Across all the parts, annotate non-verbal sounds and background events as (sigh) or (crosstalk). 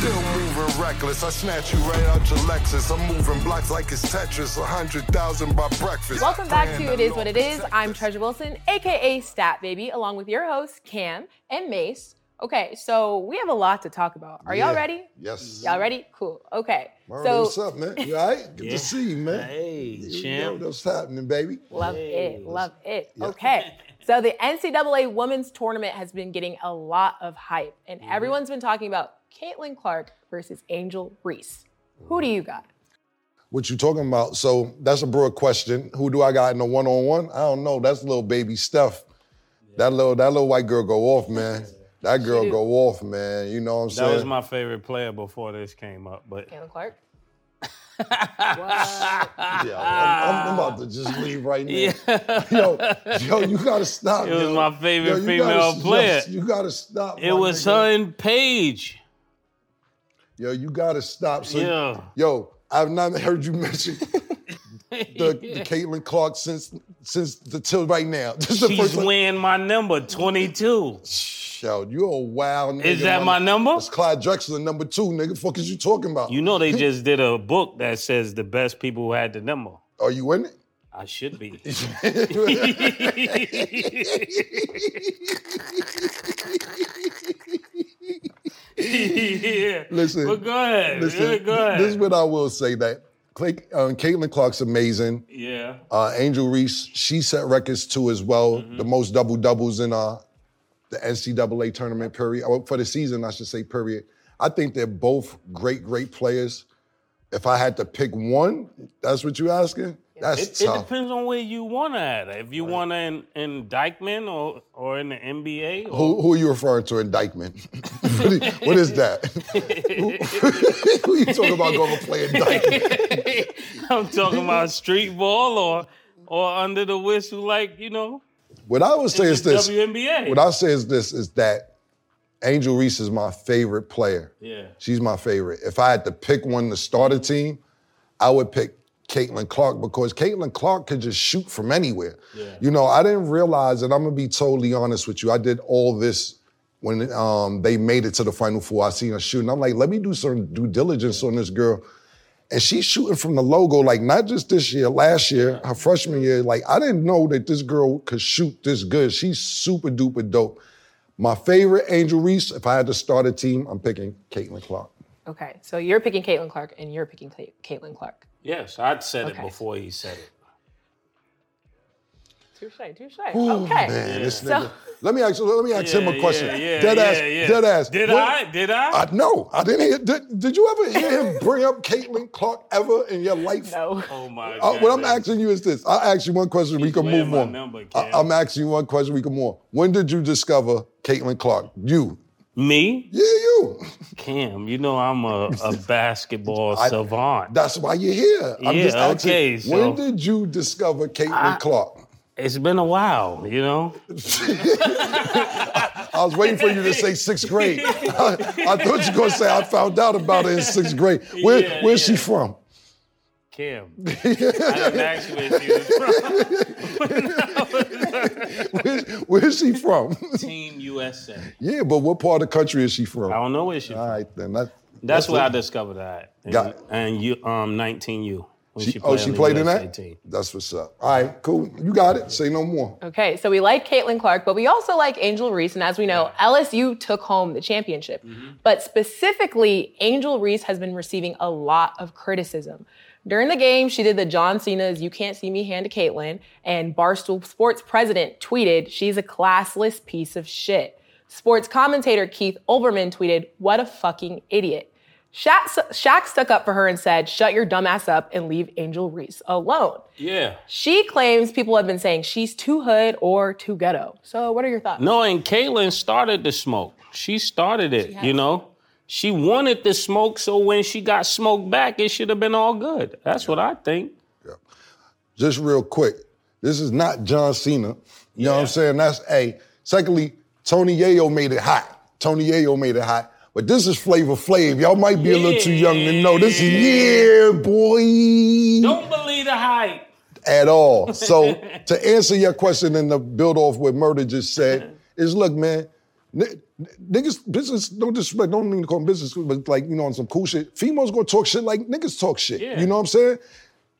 Still moving reckless. I snatch you right out your Lexus. I'm moving blocks like it's Tetris. A hundred thousand by breakfast. Welcome back to Praying It Is What It Is. Lord I'm protect. Treasure Wilson, aka Stat Baby, along with your hosts, Cam and Mace. Okay, so we have a lot to talk about. Are y'all Yeah. ready? Yes. Y'all ready? Cool. Okay. Marlon, so what's up, man? You all right? Good Yeah. to see you, man. Hey, You champ. know what's happening, baby? Love Hey, it. Love it. Yeah. Okay. So the NCAA women's tournament has been getting a lot of hype, and Mm-hmm. everyone's been talking about Caitlin Clark versus Angel Reese. Who do you got? What you talking about? So that's a broad question. Who do I got in a one-on-one? I don't know. That's little baby Steph. That little that little white girl go off, man. That girl go off, man. You know what I'm That saying? That was my favorite player before this came up, but Caitlin Clark? what? (laughs) yeah, I'm, I'm about to just leave right now. yeah, (laughs) Yo, yo, you gotta stop. It was yo. my favorite Yo, you female gotta- player. yes, you gotta stop. it was nigga. her and Paige. Yo, you gotta stop. So, Yeah. yo, I've not heard you mention the, the (laughs) Caitlin Clark since since the till right now. (laughs) This She's wearing my number 22. Yo, you a wild nigga. Is that my number? It's Clyde Drexler, number two, nigga. Fuck is you talking about? You know they just did a book that says the best people who had the number. Are you in it? I should be. (laughs) yeah. (laughs) Listen, But go ahead. Listen, yeah, go ahead. this is what I will say that Clay, uh, Caitlin Clark's amazing. yeah. Uh, Angel Reese, she set records too as well. Mm-hmm. The most double doubles in uh, the NCAA tournament period, or for the season, I should say, period. I think they're both great, great players. If I had to pick one, that's what you're asking? That's It, it depends on where you want to at. If you want to in, in Dyckman or, or in the NBA. Or, Who, who are you referring to indictment? (laughs) (laughs) what is that? (laughs) who, who you talking about going to play indictment? I'm talking about street ball or or under the whistle, like, you know, What I would say is this. WNBA. What I say is this is that Angel Reese is my favorite player. yeah. She's my favorite. If I had to pick one to start a team, I would pick Caitlin Clark because Caitlin Clark could just shoot from anywhere. Yeah. You know, I didn't realize, and I'm gonna be totally honest with you, I did all this when um, they made it to the Final Four. I seen her shooting. I'm like, let me do some due diligence on this girl. And she's shooting from the logo, like not just this year, last year, her freshman year. Like, I didn't know that this girl could shoot this good. She's super duper dope. My favorite Angel Reese, if I had to start a team, I'm picking Caitlin Clark. Okay, so you're picking Caitlin Clark and you're picking Cla- Caitlin Clark. Yes, I'd said Okay. it before he said it. Touche, touche. Ooh, Okay. Man, this So- nigga. Let me ask let me ask him a question. yeah, yeah, dead ass, yeah, yeah. dead ass. Did What- I? Did I? I no, I didn't hear. Did, did you ever hear him (laughs) bring up Caitlin Clark ever in your life? No. oh my Uh, what I'm asking you is this. I'll ask you one question. we can move on. number, I, I'm asking you one question. We can move on. When did you discover Caitlin Clark? You. Me? Yeah, you. Cam, you know I'm a, a (laughs) basketball savant. That's why you're here. I'm Yeah, just asking. okay, when did you discover Caitlin Clark? It's been a while, you know? (laughs) I was waiting for you to say sixth grade. I, (laughs) I thought you were going to say I found out about her in sixth grade. Where, Yeah, where's she from? Cam. I didn't ask you where she was from. (laughs) Where, where's she from? (laughs) Team USA. yeah, but what part of the country is she from? I don't know where she's All from. right, then. That, That's where I discovered that. And, Got it. and you, um, 19U. When She, she, oh, she played in that? Team. That's what's up. All right, cool. You got it. Say no more. Okay, so we like Caitlin Clark, but we also like Angel Reese. And as we know, LSU took home the championship. But specifically, Angel Reese has been receiving a lot of criticism. During the game, she did the John Cena's You Can't See Me hand to Caitlin, and Barstool Sports president tweeted, She's a classless piece of shit. Sports commentator Keith Olbermann tweeted, What a fucking idiot. Shaq, Shaq stuck up for her and said, Shut your dumb ass up and leave Angel Reese alone. Yeah. She claims people have been saying she's too hood or too ghetto. So, what are your thoughts? No, and Caitlin started the smoke. She started it, you know? She wanted the smoke, so when she got smoked back, it should have been all good. That's what I think. Yeah. Just real quick, this is not John Cena. You know what I'm saying? That's A. Secondly, Tony Yayo made it hot. Tony Yayo made it hot. But this is Flavor Flav. Y'all might be a little too young to know. This is yeah, boy. Don't believe the hype. At all. So (laughs) to answer your question and to build off what Murder just said, is look, man, N- niggas, business, no disrespect, don't mean to call them business, but like, you know, on some cool shit. Females gonna talk shit like niggas talk shit. Yeah. You know what I'm saying?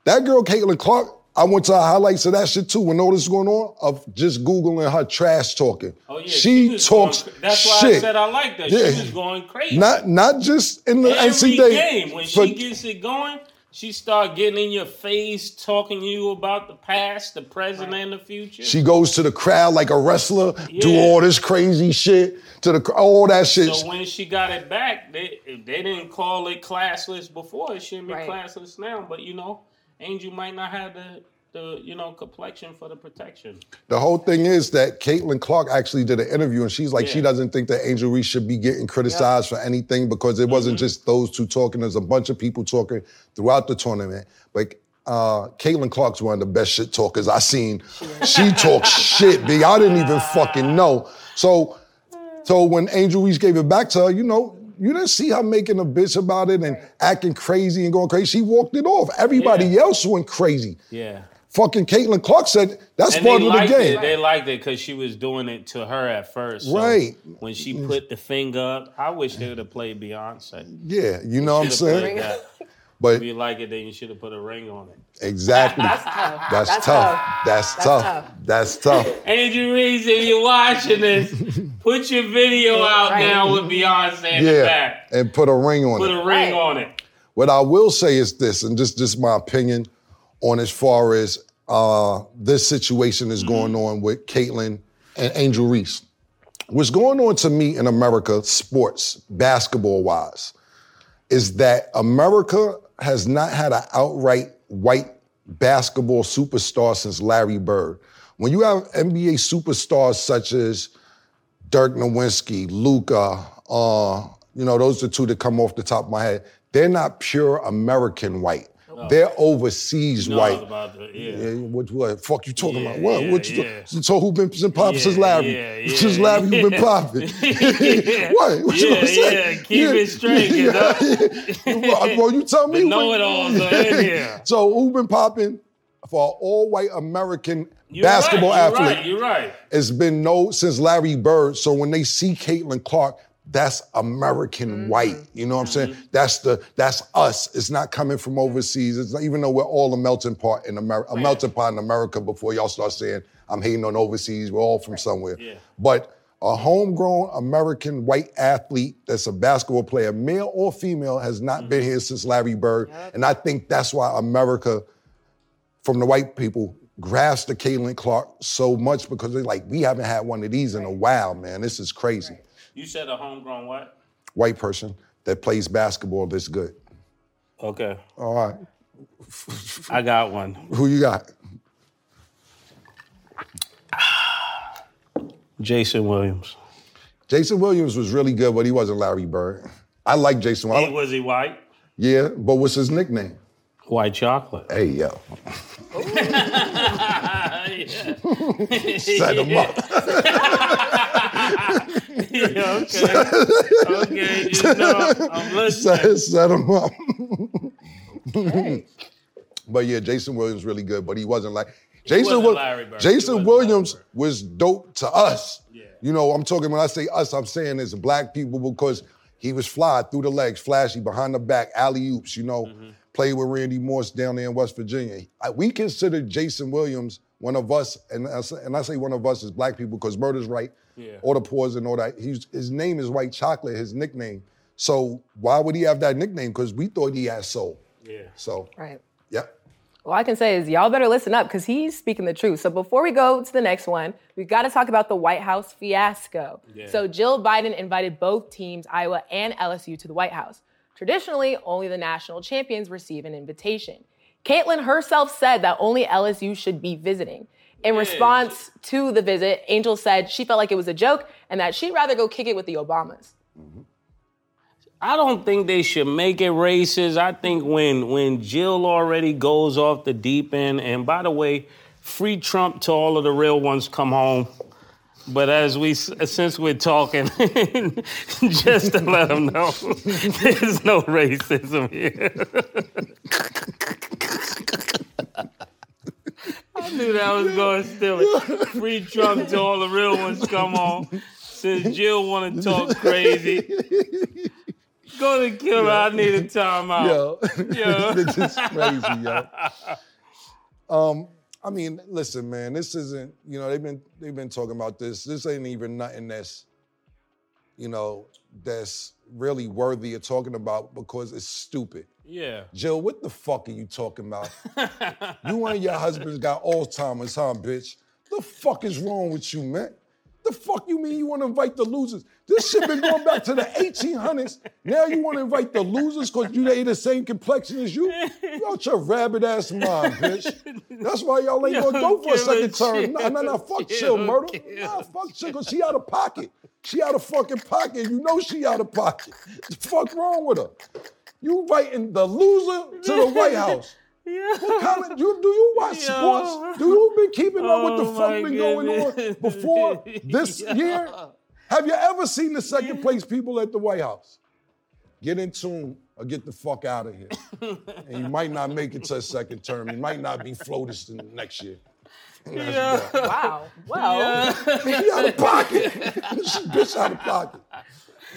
That girl, Caitlin Clark, I went to the highlights of that shit too when all this is going on of just Googling her trash talking. Oh yeah, she, was talks Going, that's why shit. I said I like that. Yeah. She was going crazy. Not not just in the Every NCAA. game when but she gets it going, she start getting in your face, talking to you about the past, the present, and the future. she goes to the crowd like a wrestler, do all this crazy shit to the all that shit. so when she got it back, they they didn't call it classless before. It shouldn't be Right. classless now. But you know, Angel might not have the the you know complexion for the protection. The whole thing is that Caitlin Clark actually did an interview and she's like, she doesn't think that Angel Reese should be getting criticized for anything because it wasn't Mm-hmm. just those two talking. There's a bunch of people talking throughout the tournament. But uh, Caitlin Clark's one of the best shit talkers I seen. She talks (laughs) shit, big. I didn't even fucking know. So, so when Angel Reese gave it back to her, you know, you didn't see her making a bitch about it and acting crazy and going crazy. She walked it off. Everybody Yeah. else went crazy. Yeah. Fucking Caitlin Clark said that's And part of the game. it. They liked it because she was doing it to her at first. So Right. When she put the finger up, I wish they would have played Beyonce. Yeah, you know what I'm saying? (laughs) But If you like it, then you should have put a ring on it. exactly, That's tough. that's, That's tough. tough. That's, That's tough. tough. That's tough. (laughs) Angel Reese, if you're watching this, (laughs) put your video out Right. now with Beyonce in the Yeah, back. and put a ring on Put it. Put a ring Right. on it. What I will say is this, and just just my opinion on as far as uh, this situation is going on with Caitlin and Angel Reese. What's going on to me in America, sports, basketball wise, is that America has not had an outright white basketball superstar since Larry Bird. When you have NBA superstars such as Dirk Nowitzki, Luka, uh, you know, those are two that come off the top of my head. They're not pure American white. They're overseas No, white. about to, yeah. Yeah, what, what? Fuck you talking Yeah, about? What? yeah, what you yeah. talking? So who been been popping since Larry? yeah, (laughs) yeah, since Larry, you been (laughs) popping. (laughs) what? What you Yeah, gonna say? yeah, keep it straight, you know? well, you tell me. Know-it-alls are in here. So who been popping for an all-white American You're basketball right, you're athlete? Right, you're right. It's been no since Larry Bird. So when they see Caitlin Clark, that's American mm-hmm. white. You know what I'm saying? Mm-hmm. That's the that's us. It's not coming from overseas. It's not, even though we're all a melting pot in America, a melting pot in America. Before y'all start saying I'm hating on overseas, we're all from somewhere. Yeah. But a homegrown American white athlete that's a basketball player, male or female, has not been mm-hmm. here since Larry Bird. And I think that's why America from the white people grasped the Caitlin Clark so much because they're like, we haven't had one of these in a while, man. This is crazy. You said a homegrown what? White person that plays basketball this good. Okay. All right. I got one. Who you got? Jason Williams. Jason Williams was really good, but he wasn't Larry Bird. I like Jason. Williams. Hey, was he white? yeah, but what's his nickname? White chocolate. Hey, yo. (laughs) Set him up. (laughs) Yeah, okay. (laughs) okay, just know I'm listening. set, set him up. but yeah, Jason Williams really good, but he wasn't like Jason. Bird. Jason Williams was dope to us. Yeah. You know, I'm talking when I say us, I'm saying as black people because he was fly through the legs, flashy behind the back, alley oops. You know, Mm-hmm. played with Randy Moss down there in West Virginia. I, we consider Jason Williams one of us, and I and I say one of us is black people because murder's right. Yeah. All the pause and all that. He's, his name is White Chocolate, his nickname. So why would he have that nickname? Because we thought he had soul. Yeah. So, Right. yep. All I can say is y'all better listen up because he's speaking the truth. So before we go to the next one, we've got to talk about the White House fiasco. Yeah. So Jill Biden invited both teams, Iowa and LSU, to the White House. Traditionally, only the national champions receive an invitation. Caitlin herself said that only LSU should be visiting. In response to the visit, Angel said she felt like it was a joke and that she'd rather go kick it with the Obamas. Mm-hmm. I don't think they should make it racist. I think when when Jill already goes off the deep end, and by the way, free Trump to all of the real ones come home. But as we since we're talking, (laughs) just to let them know, (laughs) there's no racism here. (laughs) I knew that was going to steal it. Free Trump to all the real ones come on. Since Jill want to talk crazy, go to killer. I need a timeout. Yo, Yo. (laughs) this is just crazy, yo. Um, I mean, listen, man, this isn't, you know, they've been they've been talking about this. This ain't even nothing that's, you know, that's really worthy of talking about because it's stupid. Yeah. Jill, what the fuck are you talking about? (laughs) you and your husband's got Alzheimer's, huh, bitch? The fuck is wrong with you, man? The fuck you mean you want to invite the losers? This shit been going back to the 1800s. Now you want to invite the losers because you ain't the same complexion as you? You out your rabbit ass mind, bitch. That's why y'all ain't gonna go for a second term. Nah, nah, nah, fuck chill, murder. Nah, fuck chill, because she out of pocket. She out of fucking pocket. You know she out of pocket. What The fuck wrong with her? You inviting the loser to the White (laughs) House. What kind of you do you watch Yo. sports? Do you been keeping up with the Oh, fuck my been going on before (laughs) this year? Have you ever seen the second place people at the White House? Get in tune or get the fuck out of here. and you might not make it to a second term. You might not be floated in the next year. And that's that. Wow. Well, She out of pocket. she bitch out of pocket.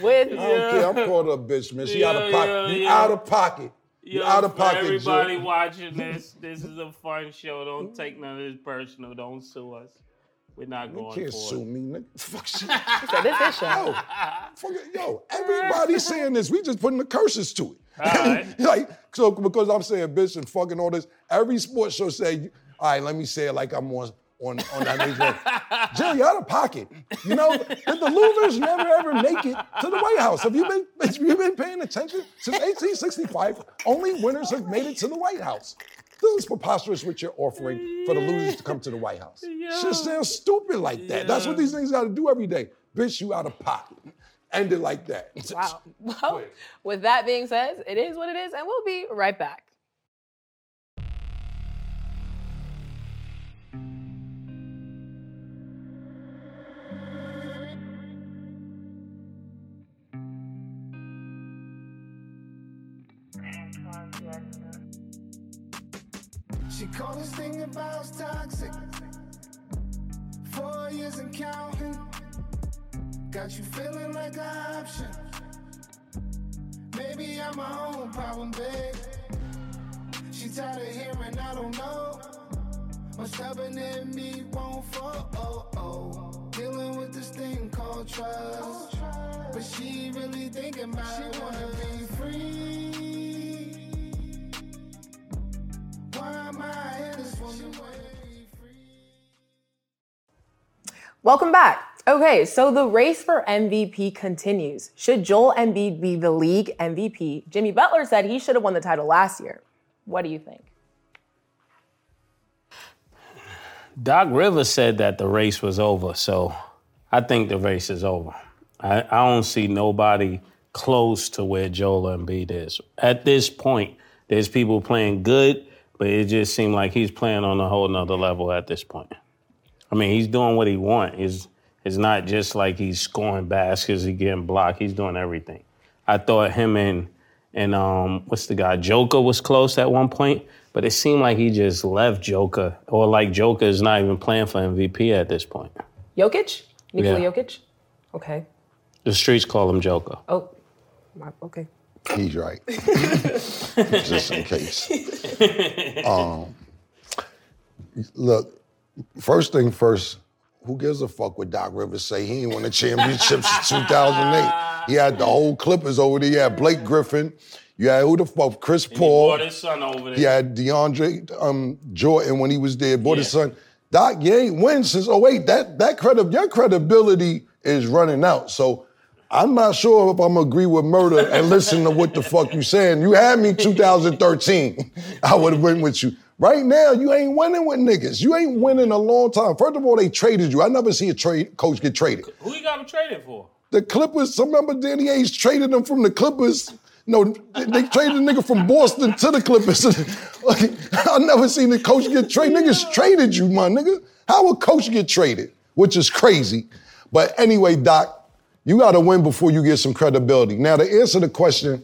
With I don't care. I'm called her a bitch, man. She out of Yeah, pocket. yeah, you yeah. out of pocket. You out of for pocket, Everybody Jill. watching this, this is a fun show. Don't take none of this personal. Don't sue us. We're not You going can't sue it. me, nigga. (laughs) Fuck shit. so this is show. Yo, fuck it, yo, everybody saying this. We just putting the curses to it. Alright. (laughs) like, so because I'm saying bitch and fucking all this, every sports show say, all right, let me say it like I'm on on, on that news one. Jill, out of pocket. You know, did the losers never ever make it to the White House? Have you been have you been paying attention? Since 1865, only winners have made it to the White House. This is preposterous what you're offering for the losers to come to the White House. Shit sounds stupid like that. That's what these things got to do every day. Bitch, you out of pocket. End it like that. Wow. (laughs) Well, with that being said, it is what it is, and we'll be right back. She called this thing about toxic. Four years and counting. Got you feeling like an option. Maybe I'm my own problem, babe. She tired of hearing I don't know. My stubborn in me won't fall. Oh, oh. Dealing with this thing called trust. But she really thinking about it. Wanna be free. Welcome back. Okay, so the race for MVP continues. Should Joel Embiid be the league MVP? Jimmy Butler said he should have won the title last year. What do you think? Doc Rivers said that the race was over, so I think the race is over. I, I don't see nobody close to where Joel Embiid is. At this point, there's people playing good, but it just seemed like he's playing on a whole nother level at this point. I mean, he's doing what he wants. It's, it's not just like he's scoring baskets, he's getting blocked. He's doing everything. I thought him and and um, what's the guy? Joker was close at one point, but it seemed like he just left Joker, or like Joker is not even playing for MVP at this point. Jokic? Nikola Yeah. Jokic? Okay. The streets call him Joker. Oh, my, okay. He's right. (laughs) Just in case. (laughs) Um, look, first thing first, who gives a fuck what Doc Rivers say? He ain't won the championships in 2008. He had the whole Clippers over there. He had Blake Griffin. You had who the fuck? Chris Paul. He brought his son over there. He had DeAndre um, Jordan when he was there. Bought his son. Doc, you ain't win since 08. That that credi- your credibility is running out. So I'm not sure if I'm agree with murder and listen to what the fuck you saying. You had me (laughs) 2013. I would have went with you. Right now, you ain't winning with niggas. You ain't winning a long time. First of all, they traded you. I never see a trade coach get traded. Who you got him traded for? The Clippers, some remember Danny Ainge traded them from the Clippers. No, they, they traded a nigga from Boston to the Clippers. (laughs) Like, I never seen a coach get traded. Niggas traded you, my nigga. How a coach get traded? Which is crazy. But anyway, Doc, you got to win before you get some credibility. Now, to answer the question,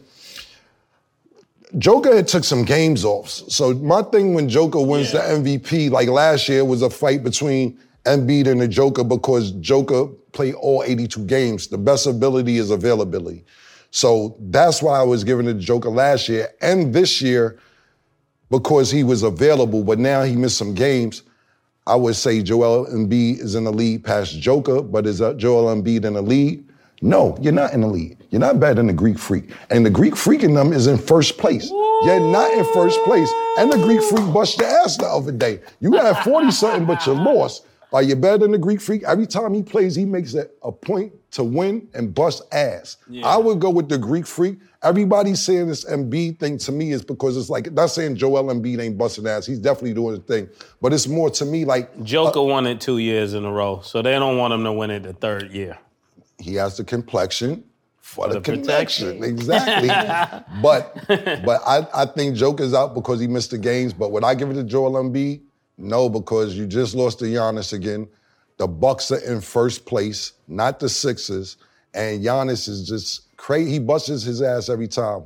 Joker had took some games off. So my thing when Joker wins Yeah. the MVP, like last year, was a fight between Embiid and the Joker because Joker played all 82 games. The best ability is availability. So that's why I was giving it to Joker last year and this year because he was available, but now he missed some games. I would say Joel Embiid is in the lead past Joker, but is uh, Joel Embiid in the lead? No, you're not in the lead. You're not better than the Greek Freak. And the Greek Freak in them is in first place. You're not in first place. And the Greek Freak bust your ass the other day. You had 40 something, but you lost. Are you better than the Greek Freak? Every time he plays, he makes it a point to win and bust ass. I would go with the Greek Freak. Everybody's saying this Embiid thing to me is because it's like, not saying Joel Embiid ain't busting ass. He's definitely doing his thing. But it's more to me like Joker uh, won it two years in a row, so they don't want him to win it the third year. he has the complexion for the, the connection. protection. (laughs) Exactly. but but I, I think Joker's out because he missed the games. But would I give it to Joel Embiid? No, because you just lost to Giannis again. The Bucks are in first place, not the Sixers. And Giannis is just crazy. He busts his ass every time.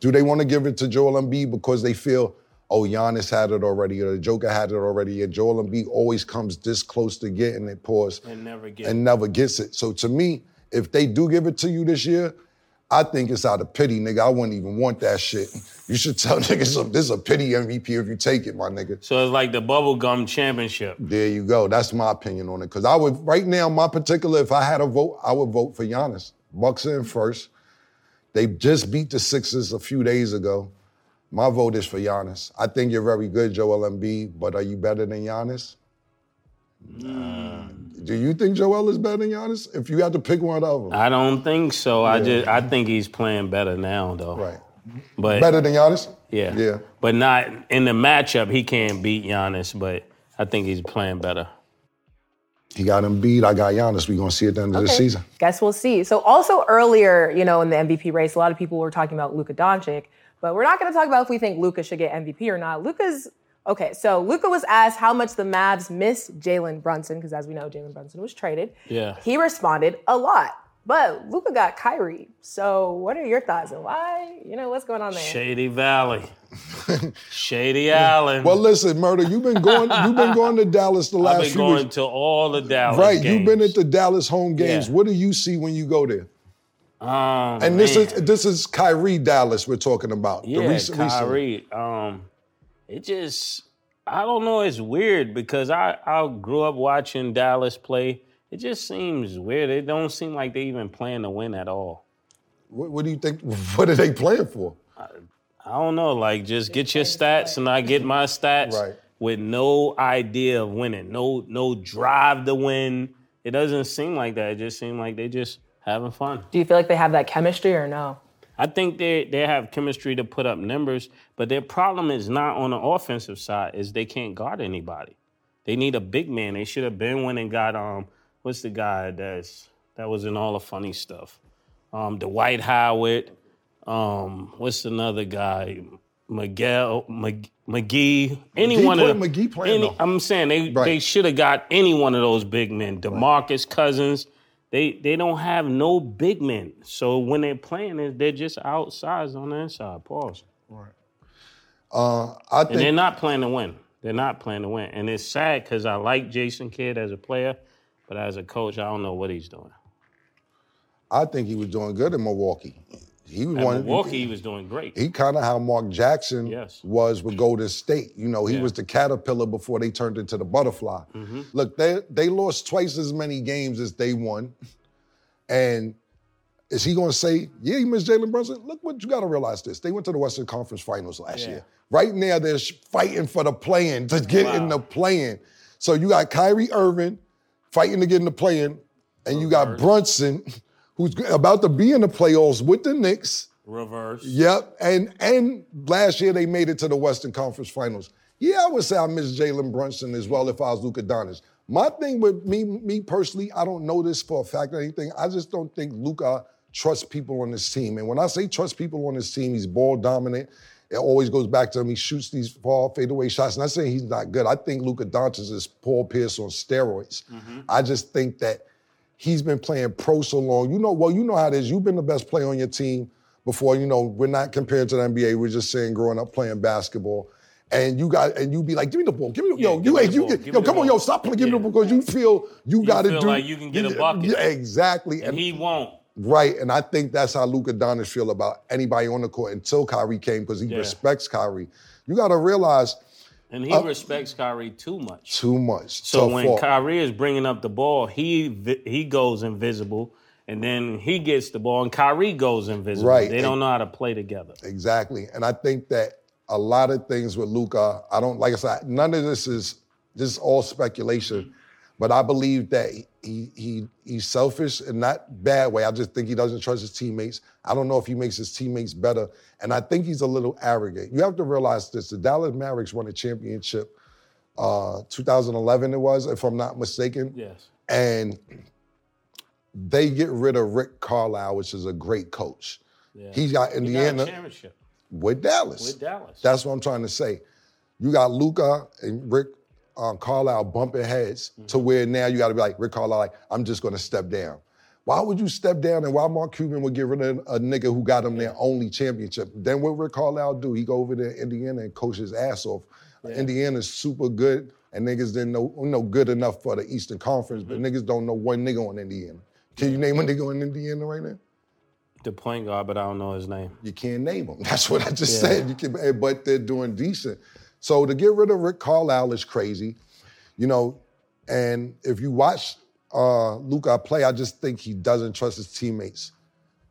Do they want to give it to Joel Embiid because they feel, oh, Giannis had it already, or the Joker had it already, and Joel Embiid always comes this close to getting it, pause, And never get and never gets it. So to me, if they do give it to you this year, I think it's out of pity, nigga. I wouldn't even want that shit. (laughs) You should tell (laughs) niggas this is a pity MVP if you take it, my nigga. So it's like the bubblegum championship. There you go. That's my opinion on it. Cause I would right now, my particular, if I had a vote, I would vote for Giannis. Bucks in first. They just beat the Sixers a few days ago. My vote is for Giannis. I think you're very good, Joel Embiid, but are you better than Giannis? Nah. Do you think Joel is better than Giannis? If you had to pick one of them, I don't think so. I just I think he's playing better now though. right? But Better than Giannis? yeah. Yeah. But not in the matchup, he can't beat Giannis, but I think he's playing better. He got him beat. I got Giannis. We're gonna see at the end of the season. Guess we'll see. So also earlier, you know, in the MVP race, a lot of people were talking about Luka Doncic, but we're not going to talk about if we think Luka should get MVP or not. Luka's okay. So Luka was asked how much the Mavs miss Jalen Brunson because, as we know, Jalen Brunson was traded. Yeah. He responded a lot, but Luka got Kyrie. So what are your thoughts and why? You know, what's going on there? Shady Valley. (laughs) Shady Allen. Well, listen, murder. You've been going. You've been going to Dallas the (laughs) I've last been few going weeks. to all the Dallas Right, games. you've been at the Dallas home games. Yeah. What do you see when you go there? um, And this man. is this is Kyrie Dallas we're talking about. Yeah, the recent, recent- Kyrie. Um, it just I don't know. It's weird because I I grew up watching Dallas play. It just seems weird. It don't seem like they even plan to win at all. What, what do you think? (laughs) What are they playing for? I don't know. Like just get your stats and I get my stats Right. with no idea of winning. No no drive to win. It doesn't seem like that. It just seems like they just having fun. Do you feel like they have that chemistry or no? I think they they have chemistry to put up numbers, but their problem is not on the offensive side. Is they can't guard anybody. They need a big man. They should have been when and got um what's the guy that's that was in all the funny stuff. Um, Dwight Howard. Um, what's another guy? Miguel Mc- McGee. Any McGee one of. McGee playing, any. I'm saying they Right. they should have got any one of those big men. Demarcus Cousins. They they don't have no big men. So when they're playing, they're just outsized on the inside. Pause. Uh, I And they're not playing to win. They're not playing to win. And it's sad because I like Jason Kidd as a player, but as a coach, I don't know what he's doing. I think he was doing good in Milwaukee. He was At one. Milwaukee, he was doing great. He kind of how Mark Jackson Yes. was with Golden State. You know, he Yeah. was the caterpillar before they turned into the butterfly. Mm-hmm. Look, they they lost twice as many games as they won. And is he going to say, yeah, he missed Jalen Brunson? Look, what you got to realize this. They went to the Western Conference Finals last Yeah. year. Right now, they're fighting for the play-in to get in the play-in. So you got Kyrie Irving fighting to get in the play-in, and you got Brunson, who's about to be in the playoffs with the Knicks. Reverse. Yep, and and last year they made it to the Western Conference Finals. Yeah, I would say I miss Jalen Brunson as well if I was Luka Doncic. My thing with me, me personally, I don't know this for a fact or anything. I just don't think Luka trusts people on this team. And when I say trust people on this team, he's ball dominant. It always goes back to him. He shoots these far fadeaway shots. And I'm saying he's not good. I think Luka Doncic is Paul Pierce on steroids. Mm-hmm. I just think that he's been playing pro so long. You know, well, you know how it is. You've been the best player on your team before. You know, we're not compared to the NBA. We're just saying growing up playing basketball. And you got and you be like, give me the ball, give me the Yeah, yo, you ain't you get, yo, come on, yo, stop playing, give me the ball because you feel you, You got to do like you can get a bucket. Yeah, exactly. And he won't. Right, and I think that's how Luka Doncic feel about anybody on the court until Kyrie came because he Yeah. respects Kyrie. You got to realize And he Uh, respects Kyrie too much. too much. So to when fault. Kyrie is bringing up the ball, he he goes invisible, and then he gets the ball, and Kyrie goes invisible. Right. They don't know how to play together. Exactly. And I think that a lot of things with Luka, I don't like I said, none of this is this is all speculation. But I believe that he he he's selfish in that bad way. I just think he doesn't trust his teammates. I don't know if he makes his teammates better. And I think he's a little arrogant. You have to realize this. The Dallas Mavericks won a championship uh 2011 it was, if I'm not mistaken. Yes. And they get rid of Rick Carlisle, which is a great coach. Yeah. He got He got a Indiana championship with Dallas. with Dallas. That's what I'm trying to say. You got Luka and Rick um, Carlisle bumping heads to where now you got to be like Rick Carlisle, like I'm just going to step down. Why would you step down and why Mark Cuban would get rid of a nigga who got him their only championship? Then what Rick Carlisle do? He go over to Indiana and coach his ass off. Indiana's super good and niggas didn't know, know good enough for the Eastern Conference, but niggas don't know one nigga on Indiana. Can you name a nigga on Indiana right now? the point guard, but I don't know his name. you can't name them. (laughs) That's what I just Yeah. said. You can, eh, but they're doing decent. So to get rid of Rick Carlisle is crazy, you know. And if you watch uh, Luka play, I just think he doesn't trust his teammates.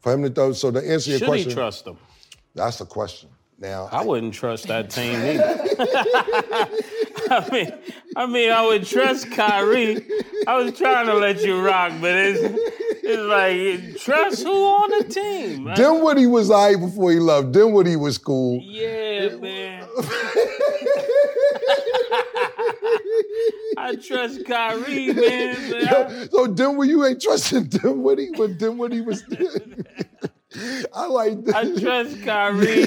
For him to do so, to answer your Should question, he trust them? that's the question. Now, I wouldn't trust that team either. (laughs) I mean, I mean, I would trust Kyrie. I was trying to let you rock, but it's it's like trust who on the team. (laughs) man? Dinwiddie was all right before he left. Dinwiddie was cool. Yeah, man. (laughs) I trust Kyrie, man. but I- So Dinwiddie, you ain't trusting Dinwiddie, but Dinwiddie was. (laughs) I like that. I trust Kyrie,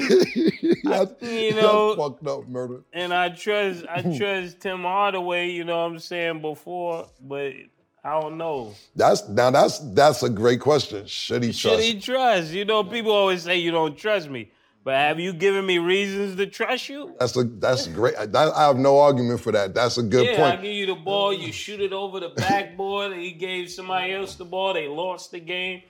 That's- you know- fucked up murder. and I trust I trust Tim Hardaway. You know what I'm saying before, but I don't know. That's now that's that's a great question. Should he Should trust? he trust? You know, people always say you don't trust me, but have you given me reasons to trust you? That's a that's great. That, I have no argument for that. That's a good point. yeah, I give you the ball, you shoot it over the backboard, he gave somebody else the ball. They lost the game.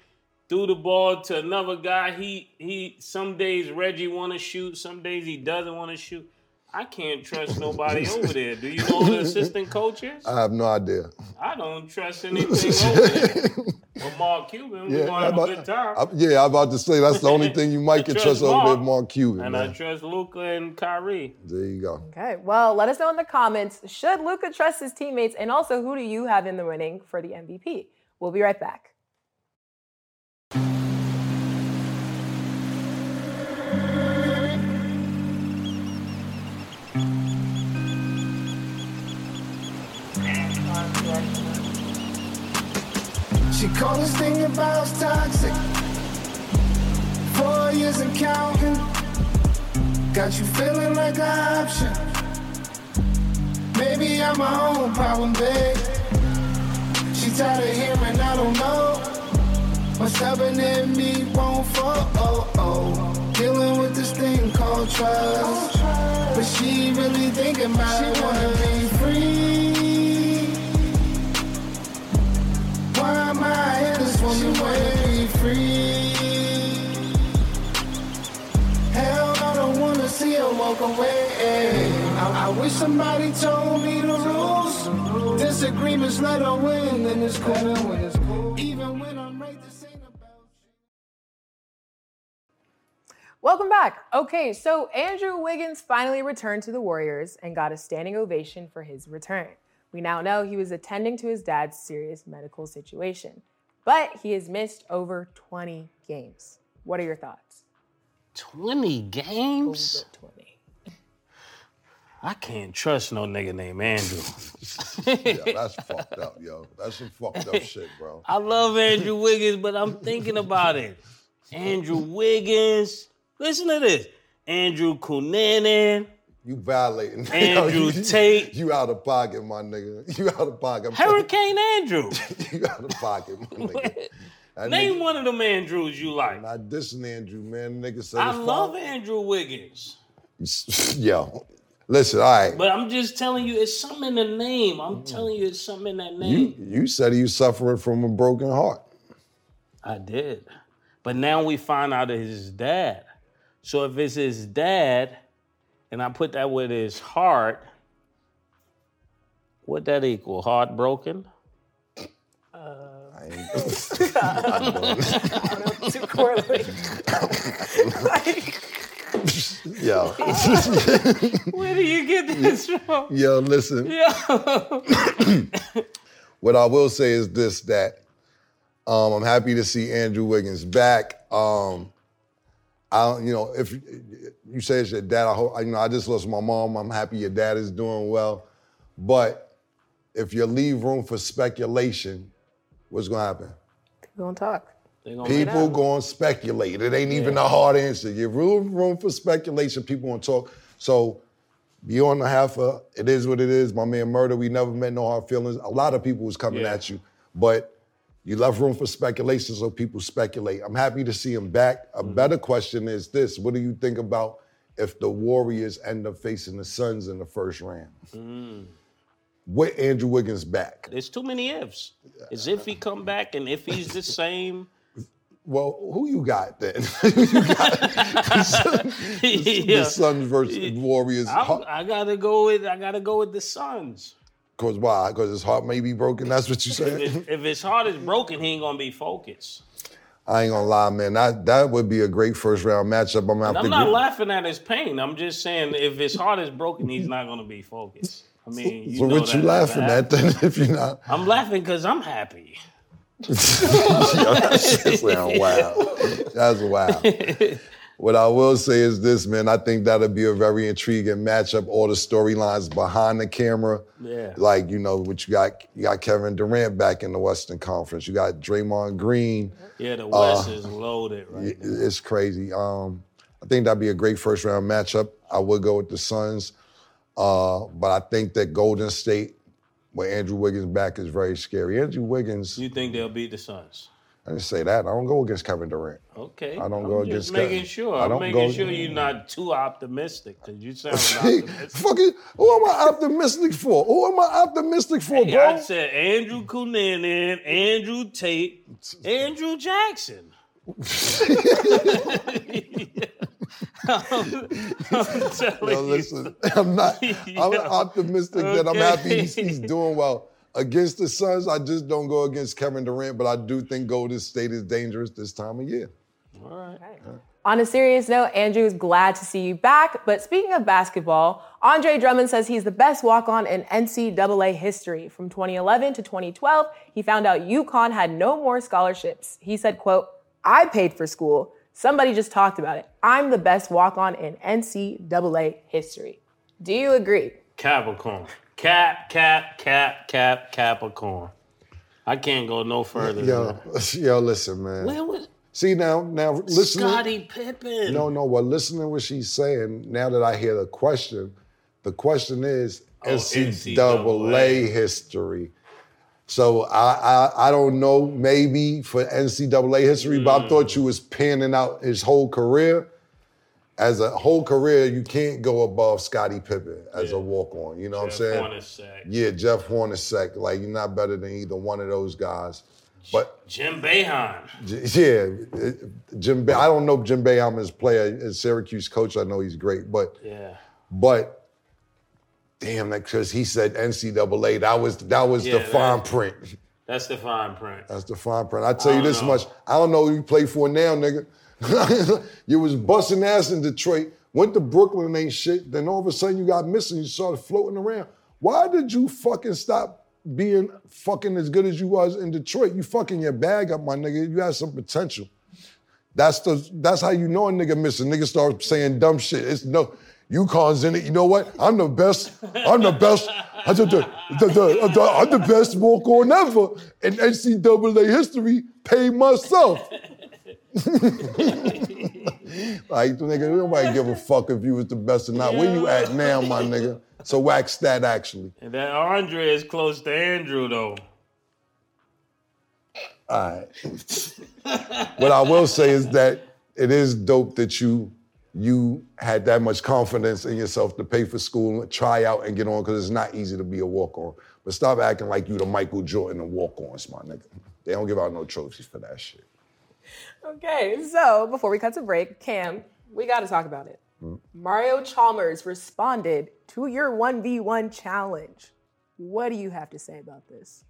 Threw the ball to another guy. He he. Some days Reggie want to shoot. Some days he doesn't want to shoot. I can't trust nobody (laughs) over there. Do you know who the assistant coaches? I have no idea. I don't trust anything over there. (laughs) But Mark Cuban, we're Yeah, gonna have I'm a about- good time. I- yeah, I'm about to say that's the only thing you might can trust trust over there, Mark, Mark Cuban. and I trust Luka and Kyrie. There you go. Okay, well, let us know in the comments. Should Luka trust his teammates? And also, who do you have in the running for the MVP? We'll be right back. Called this thing about toxic. Four years and counting. Got you feeling like an option. Maybe I'm my own problem, babe. She tired of hearing I don't know. What's stubborn in me won't fall. Oh, oh. Dealing with this thing called trust. But she really thinking about it. Wanna be free. Be free? Hell, I don't wanna see her walk away. I, I wish somebody told me the rules. Disagreements let her win, and it's cool. Even when I'm right, this ain't about you. Welcome back. Okay, so Andrew Wiggins finally returned to the Warriors and got a standing ovation for his return. We now know he was attending to his dad's serious medical situation, but he has missed over 20 games. What are your thoughts? 20 games? Over 20. I can't trust no nigga named Andrew. Yeah, (laughs) that's fucked up, yo. That's some fucked up shit, bro. I love Andrew Wiggins, but I'm thinking about it. Andrew Wiggins. Listen to this. Andrew Cunanan. You violating. (laughs) Andrew you, Tate. You out of pocket, my nigga. (laughs) You out of pocket. Hurricane Andrew. you, (laughs) you out of pocket, my nigga. That Name nigga- one of them Andrews you like. Not dissing Andrew, man. Nigga said I love fine. Andrew Wiggins. Yo, Listen, all right. But I'm just telling you, it's something in the name. I'm hmm. telling you, it's something in that You name. you said you suffering from a broken heart. I did. But now we find out it's his dad. So if it's his dad, and I put that with his heart, what that equal? Heartbroken? I (laughs) ain't- to correlate. yo, Where do you get this from? yo, listen. (coughs) what I will say is this: that um, I'm happy to see Andrew Wiggins back. Um, I, don't- you know, if you say it's your dad, I hope, you know, I just lost my mom. I'm happy your dad is doing well. But if you leave room for speculation, what's gonna happen? We're gonna talk. Gonna People going to speculate. It ain't even a hard answer. You room room for speculation. People going to talk. So you on the half of it is what it is. My man Murder. We never met no hard feelings. A lot of people was coming Yeah. at you, but you left room for speculation, so people speculate. I'm happy to see him back. A Mm-hmm. better question is this: What do you think about if the Warriors end up facing the Suns in the first round? Mm. With Andrew Wiggins back. There's too many ifs. As if he come back and if he's the same. Well, who you got then? (laughs) you got (laughs) yeah. the Suns versus Warriors. I'm, I gotta go with I gotta go with the Suns. Cause why? Cause his heart may be broken. That's what you If, saying. if his heart is broken, he ain't gonna be focused. I ain't gonna lie, man. That that would be a great first round matchup. I'm I'm not laughing at his pain. I'm just saying if his heart is broken, he's not gonna be focused. I mean, you so know what you laughing at then? (laughs) If you're not, I'm laughing because I'm happy. (laughs) Yo, that shit sound wild. That's wild. (laughs) What I will say is this, man. I think that'll be a very intriguing matchup. All the storylines behind the camera. Yeah. Like you know, what you got? You got Kevin Durant back in the Western Conference. You got Draymond Green. Yeah, the West is loaded right now. It's crazy. Um, I think that'd be a great first round matchup. I would go with the Suns, uh, but I think that Golden State, with Andrew Wiggins back, is very scary. Andrew Wiggins, You think they'll beat the Suns? I didn't say that. I don't go against Kevin Durant. Okay. I don't I'm go just against making Kevin. sure. I I'm don't making go- sure you're not too optimistic because you sound (laughs) optimistic. Fucking, who am I optimistic for? Who am I optimistic for, Hey, bro? I said Andrew Cunanan, Andrew Tate, Andrew Jackson. (laughs) I'm, (laughs) I'm you. listen, I'm not. I'm optimistic that I'm happy he's, he's doing well. Against the Suns, I just don't go against Kevin Durant, but I do think Golden State is dangerous this time of year. All right. On a serious note, Andrew is glad to see you back. But speaking of basketball, Andre Drummond says he's the best walk on in NCAA history. From 2011 to 2012, he found out UConn had no more scholarships. He said, quote, I paid for school. Somebody just talked about it. I'm the best walk on in NCAA history. Do you agree? Capricorn. Cap, cap, cap, cap, Capricorn. I can't go no further. Yo, (laughs) yo, listen, man. Where was See now, now listening. Scottie Pippen? No, no. Well, listening to what she's saying. Now that I hear the question, the question is Oh, NCAA NCAA. history. So I, I I don't know. Maybe for NCAA history, but Mm. I thought you was panning out his whole career. As a whole career, you can't go above Scottie Pippen as a walk on. You know what I'm Jeff saying? Hornacek. Yeah, Jeff Hornacek. Like you're not better than either one of those guys. But Jim Boeheim. Yeah, uh, Jim. Be- I don't know Jim Boeheim as player, as Syracuse coach. I know he's great, but Yeah. but damn, that because he said NCAA. That was that was Yeah, the fine that- print. That's the fine print. That's the fine print. I tell you this know. much. I don't know who you play for now, nigga. (laughs) you was busting ass in Detroit, went to Brooklyn, ain't shit. Then all of a sudden you got missing. You started floating around. Why did you fucking stop being fucking as good as you was in Detroit? You fucking your bag up, my nigga. You had some potential. That's the that's how you know a nigga missing. Nigga start saying dumb shit. It's no UConn's in it. You know what? I'm the best. I'm the best. I'm the, the, the, the- I'm the best walk on ever in NCAA history. Pay myself. (laughs) like nigga, nobody give a fuck if you was the best or not. Where you at now, my nigga? So wax that actually. And that Andre is close to Andrew though. All right. what I will say is that it is dope that you you had that much confidence in yourself to pay for school, try out, and get on because it's not easy to be a walk on. But stop acting like you the Michael Jordan of walk ons, my nigga. They don't give out no trophies for that shit. Okay, so before we cut to break, Cam, we got to talk about it. Mario Chalmers responded to your 1v1 challenge. What do you have to say about this?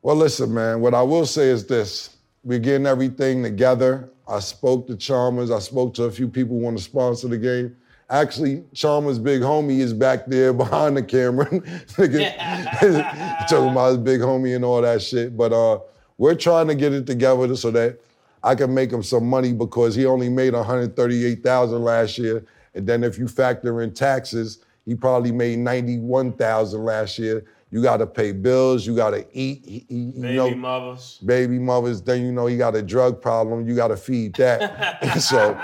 Well, listen, man, what I will say is this. We're getting everything together. I spoke to Chalmers. I spoke to a few people who want to sponsor the game. Actually, Chalmers' big homie is back there (laughs) behind the camera. (laughs) (laughs) Talking about his big homie and all that shit. But uh, we're trying to get it together so that I can make him some money because he only made 138,000 last year. And then if you factor in taxes, he probably made 91,000 last year. You got to pay bills. You got to eat. He- he- you Baby know, mothers. baby mothers, then you know he got a drug problem, you gotta feed that. (laughs) so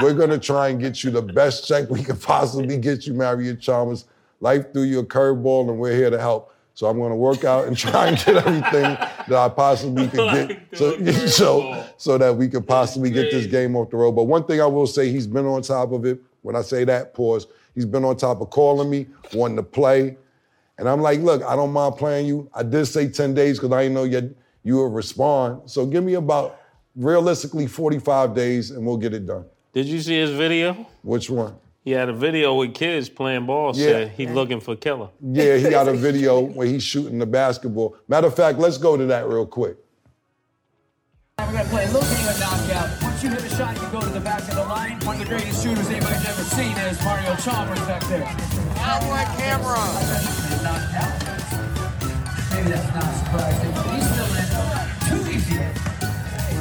we're gonna try and get you the best check we could possibly get you, Mario Chalmers. Life threw you a curveball and we're here to help. So I'm gonna work out and try and get everything that I possibly could Life get so, so, so that we could possibly get this game off the road. But one thing I will say, he's been on top of it. When I say that, pause. He's been on top of calling me, wanting to play. And I'm like, look, I don't mind playing you. I did say 10 days because I didn't know yet you would respond. So give me about realistically 45 days and we'll get it done. Did you see his video? Which one? He had a video with kids playing ball. Yeah. Said he's looking for killer. Yeah, he got a (laughs) video where he's shooting the basketball. Matter of fact, let's go to that real quick. We're gonna play a little game of knockout. Once you hit a shot, you go to the back of the line. One of the greatest shooters anybody's ever seen is Mario Chalmers back there. Cowboy camera. Maybe that's not surprising, but he's still in. Too easy.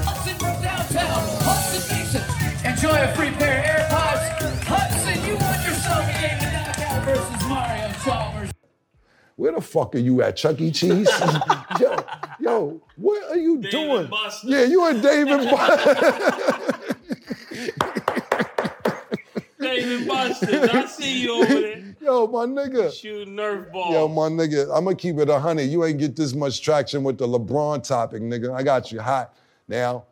Hudson from downtown. Hudson Mason. Enjoy a free pair of AirPods. Where the fuck are you at, Chuck E. Cheese? (laughs) yo, yo, what are you David doing? Buster. Yeah, you and David Buster. David Busters, I see you over there yo, my nigga. shooting Nerf ball. Yo, my nigga, I'm gonna keep it a hundred. You ain't get this much traction with the LeBron topic, nigga. I got you hot. Now,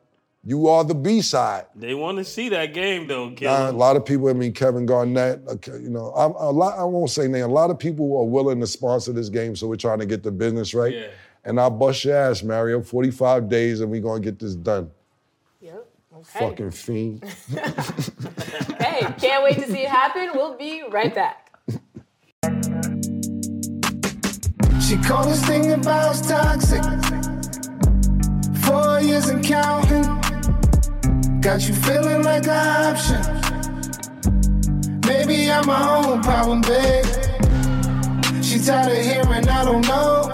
you are the B side. They want to see that game though, Uh, a lot of people, I mean, Kevin Garnett, you know, I'm, a lot, I won't say name. A lot of people are willing to sponsor this game, so we're trying to get the business right. Yeah. And I'll bust your ass, Mario. 45 days, and we're gonna get this done. Yep. Okay. Fucking fiend. (laughs) Hey, can't wait to see it happen. We'll be right back. She called this thing about toxic. Four years and counting. Got you feeling like an option. Maybe I'm my own problem, babe. She tired of hearing I don't know.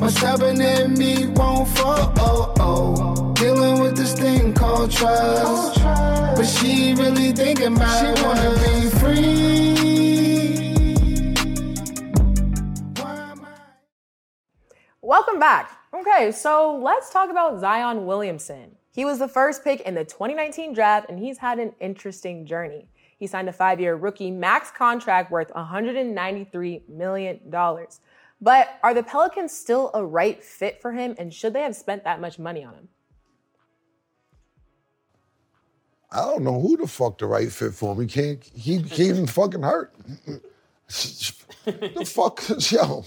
My stubborn in me won't fall. Oh, oh. Dealing with this thing called trust. But she really thinking about it. Wanna be free. Why am I? Welcome back. Okay, so let's talk about Zion Williamson. He was the first pick in the 2019 draft, and he's had an interesting journey. He signed a five year rookie max contract worth $193 million. But are the Pelicans still a right fit for him, and should they have spent that much money on him? I don't know who the fuck the right fit for him. He can't. He even fucking hurt. (laughs) the fuck, (laughs) yo,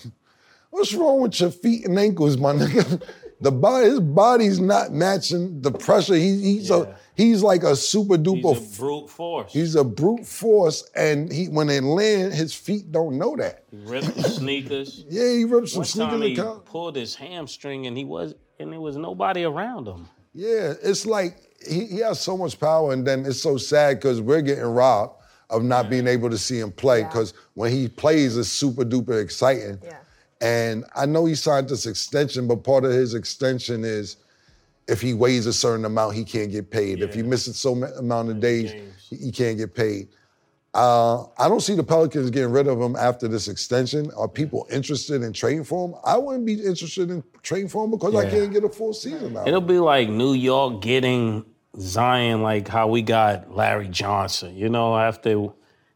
what's wrong with your feet and ankles, my nigga? The body, his body's not matching the pressure. He, he's Yeah. a he's like a super He's duper. a brute force. He's a brute force, and he when they land, his feet don't know that. He ripped the sneakers. (laughs) Yeah, he ripped some One sneakers time he college. pulled his hamstring and he was and there was nobody around him. Yeah, it's like he, he has so much power, and then it's so sad because we're getting robbed of not being able to see him play. Yeah. Because when he plays, it's super duper exciting. Yeah. And I know he signed this extension, but part of his extension is if he weighs a certain amount, he can't get paid. If he misses so amount of days, he, can't get paid. Uh, I don't see the Pelicans getting rid of him after this extension. Are people interested in trading for him? I wouldn't be interested in trading for him because I can't get a full season out. It'll be like New York getting Zion like how we got Larry Johnson. You know, after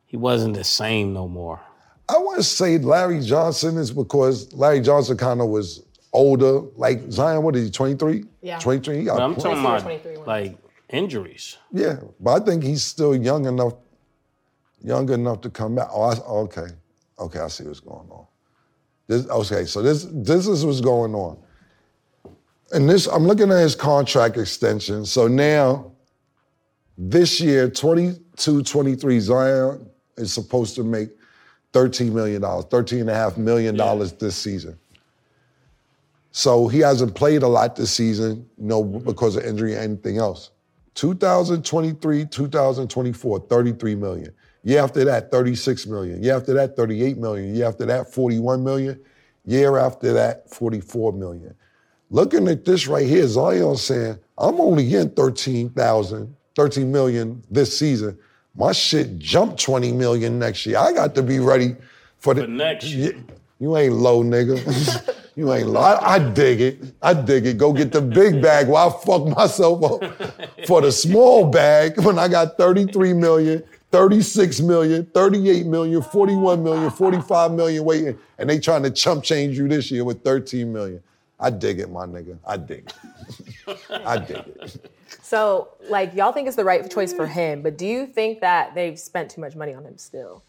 he wasn't the same no more. I want to say Larry Johnson is because Larry Johnson kind of was older. Like Zion, what is he, 23? Yeah. 23? He I'm plenty- talking 24, about 23 like injuries. Yeah, but I think he's still young enough, young enough to come back. Oh, I, okay, okay, I see what's going on. This, okay, so this this is what's going on. And this, I'm looking at his contract extension. So now, this year, 22, 23, Zion is supposed to make $13 million, $13.5 million this season. So he hasn't played a lot this season, you know, mm-hmm. because of injury or anything else. 2023, 2024, 33 million. Year after that, 36 million. Year after that, 38 million. Year after that, 41 million. Year after that, 44 million. Looking at this right here, Zion saying, I'm only getting 13,000, 13 million this season. My shit jumped 20 million next year. I got to be ready for the For next year. You, you ain't low, nigga. (laughs) you ain't low. I, I dig it. I dig it. Go get the big bag while I fuck myself up (laughs) for the small bag when I got 33 million, 36 million, 38 million, 41 million, 45 million waiting, and they trying to chump change you this year with 13 million. I dig it, my nigga. I dig it. (laughs) I dig it. So, like, y'all think it's the right choice for him, but do you think that they've spent too much money on him still?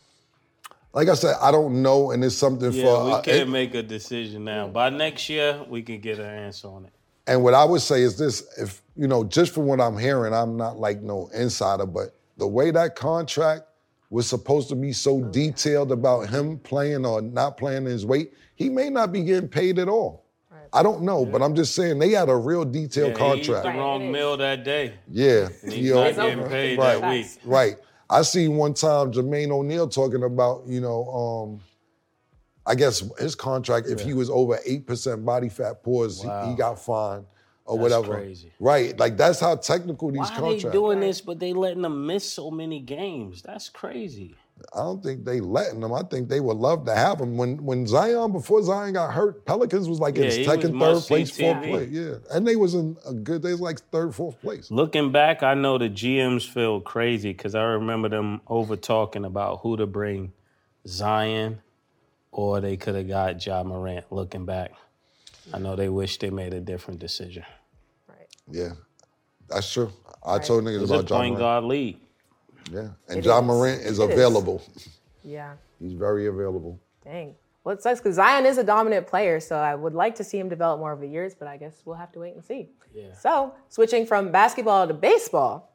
Like I said, I don't know, and it's something Yeah, for. we uh, can't it- make a decision now. By next year, we can get an answer on it. And what I would say is this: if you know, just from what I'm hearing, I'm not like no insider, but the way that contract was supposed to be so detailed about him playing or not playing his weight, he may not be getting paid at all. I don't know, but I'm just saying they had a real detailed Yeah, he used contract. the wrong meal that day. Yeah, And he's you not getting paid right, that week. right. I seen one time Jermaine O'Neal talking about, you know, um, I guess his contract, if he was over 8% body fat pores, he- he, got fined or That's whatever. crazy. Right. Like that's how technical these Why are they doing this, but they letting them miss so many games? That's crazy. I don't think they letting them. I think they would love to have him. When when Zion, before Zion got hurt, Pelicans was like Yeah, in second, third must-see place, fourth place. Yeah. And they was in a good, they was like third, fourth place. Looking back, I know the GMs feel crazy because I remember them over talking about who to bring Zion or they could have got Ja Morant. Looking back, I know they wish they made a different decision. Right. Yeah. That's true. I told niggas It's a about Ja point Morant. guard league. Yeah. And It Ja is. Morant is It is. available. Yeah. He's very available. Dang. Well, it sucks because Zion is a dominant player, so I would like to see him develop more over the years, but I guess we'll have to wait and see. Yeah. So, switching from basketball to baseball,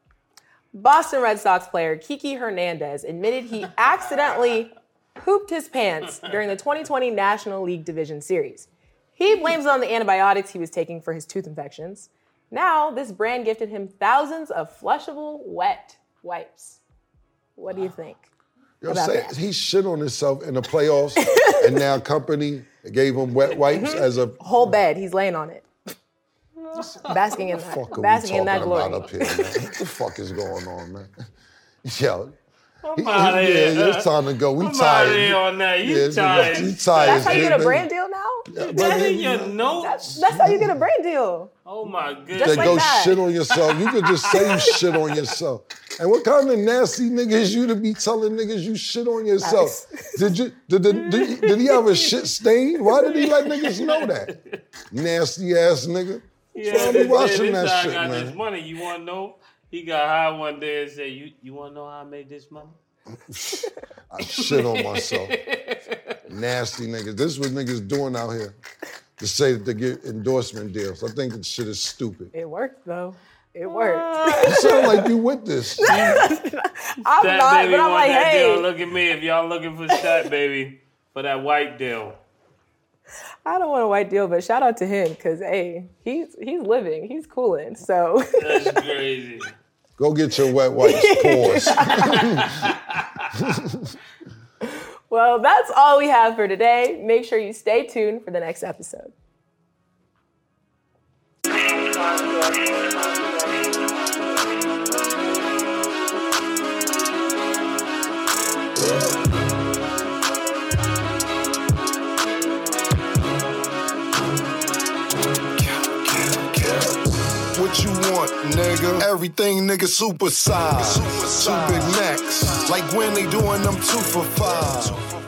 Boston Red Sox player Kiki Hernandez admitted he (laughs) accidentally pooped his pants during the 2020 National League Division Series. He blames it on the antibiotics he was taking for his tooth infections. Now, this brand gifted him thousands of flushable wet wipes. What do you think? Yo, about say, that. he shit on himself in the playoffs, (laughs) and now company gave him wet wipes mhm. as a Whole bed, he's laying on it. Basking in fuck that, are basking in that glory. about up here, man? What the fuck is going on, man? (laughs) Yo, he- outta yeah, here. it's time to go. We I'm tired. outta here on that. You Yeah, tired. You tired. That's how you get a nigga. brand deal now? Yeah, That but in your notes? That's how you get a brand deal. Oh my to goodness. like go that. shit on yourself. You could just say you (laughs) shit on yourself. And what kind of nasty nigga is you to be telling niggas you shit on yourself? Did you did, did, did, did he have a shit stain? Why did he let niggas know that? (laughs) Nasty ass nigga. Yeah, So I be this- watching this that guy shit, got this man. money. You want to know? He got high one day and said, "You you want to know how I made this money?" (laughs) I shit on myself. Nasty niggas. This is what niggas doing out here to say that they get endorsement deals. I think this shit is stupid. It worked though. It worked. You sound like you with this. (laughs) I'm That not, baby but I'm like, that hey, deal. Look at me. If y'all looking for that baby for that white deal, I don't want a white deal, but shout out to him because hey, he's he's living, he's cooling. So that's (laughs) crazy. Go get your wet wipes. (laughs) Pause. (laughs) well, that's all we have for today. Make sure you stay tuned for the next episode. You want, nigga? Everything, nigga, super size. Two big necks. Like when they doing them two for five.